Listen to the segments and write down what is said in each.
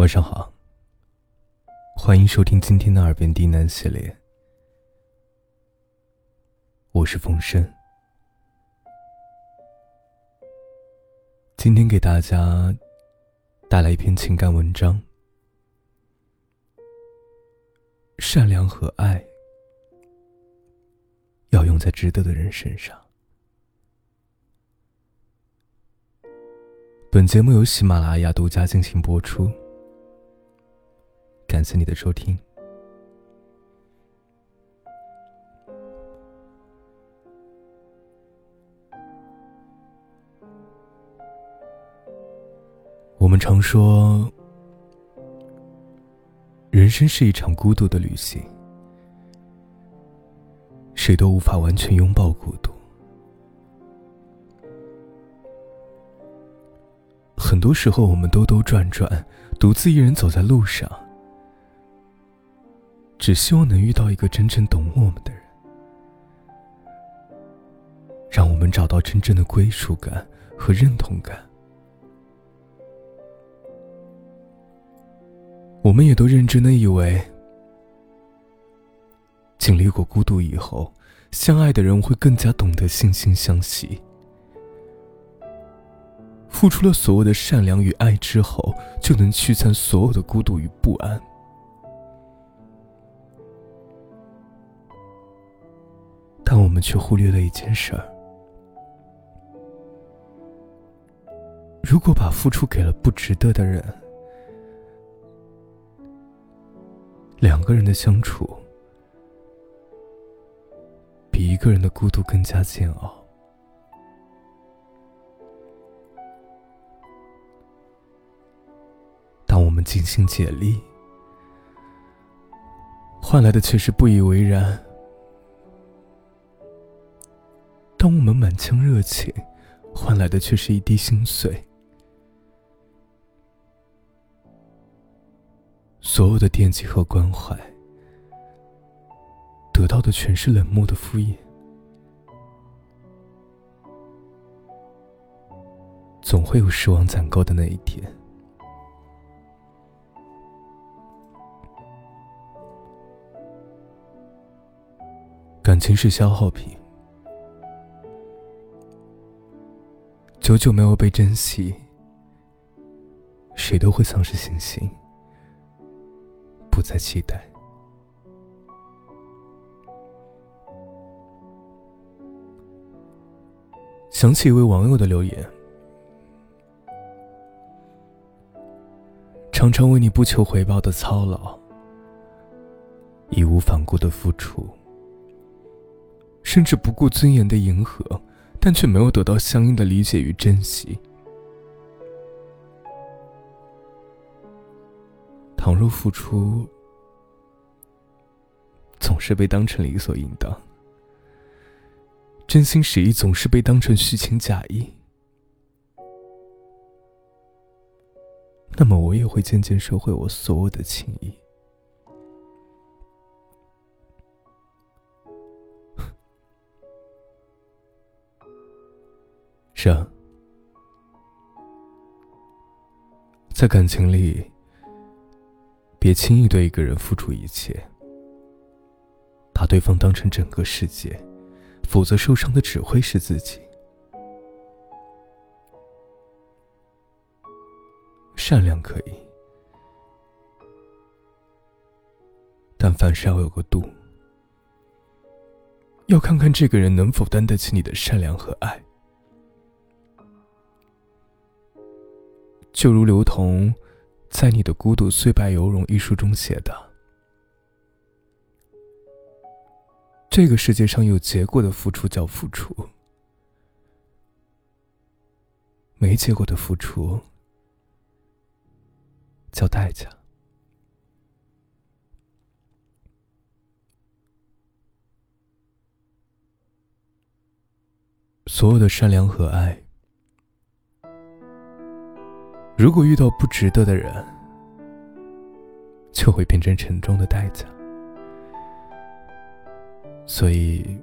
晚上好，欢迎收听今天的耳边低喃系列，我是风声。今天给大家带来一篇情感文章，善良和爱要用在值得的人身上。本节目由喜马拉雅独家进行播出。感谢你的收听。我们常说，人生是一场孤独的旅行，谁都无法完全拥抱孤独。很多时候，我们兜兜转转，独自一人走在路上。只希望能遇到一个真正懂我们的人，让我们找到真正的归属感和认同感。我们也都认真的以为，经历过孤独以后，相爱的人会更加懂得惺惺相惜。付出了所有的善良与爱之后，就能驱散所有的孤独与不安。我们却忽略了一件事儿：如果把付出给了不值得的人，两个人的相处比一个人的孤独更加煎熬。当我们尽心竭力，换来的却是不以为然。当我们满腔热情，换来的却是一滴心碎。所有的惦记和关怀，得到的全是冷漠的敷衍。总会有失望攒够的那一天。感情是消耗品。久久没有被珍惜，谁都会丧失信心，不再期待。想起一位网友的留言：常常为你不求回报的操劳，义无反顾的付出，甚至不顾尊严的迎合。但却没有得到相应的理解与珍惜。倘若付出总是被当成理所应当，真心实意总是被当成虚情假意，那么我也会渐渐收回我所有的情谊。是啊，在感情里，别轻易对一个人付出一切，把对方当成整个世界，否则受伤的只会是自己。善良可以，但凡事要有个度，要看看这个人能否担得起你的善良和爱。就如刘同在《你的孤独虽败犹荣》一书中写的：“这个世界上有结果的付出叫付出，没结果的付出叫代价。所有的善良和爱。”如果遇到不值得的人，就会变成沉重的代价。所以，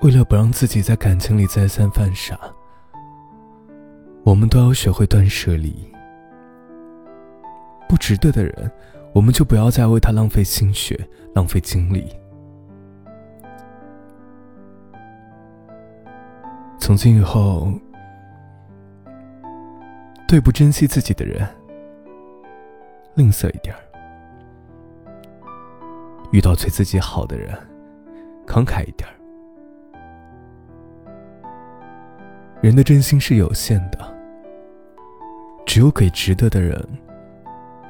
为了不让自己在感情里再三犯傻，我们都要学会断舍离，不值得的人，我们就不要再为他浪费心血、浪费精力。从今以后，对不珍惜自己的人，吝啬一点儿；遇到对自己好的人，慷慨一点儿。人的真心是有限的，只有给值得的人，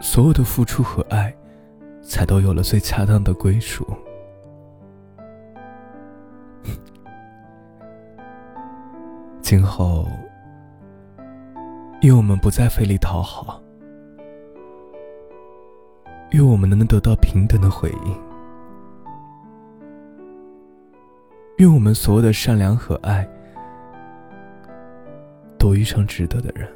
所有的付出和爱，才都有了最恰当的归属。今后，愿我们不再费力讨好，愿我们能得到平等的回应，愿我们所有的善良和爱。都遇上值得的人。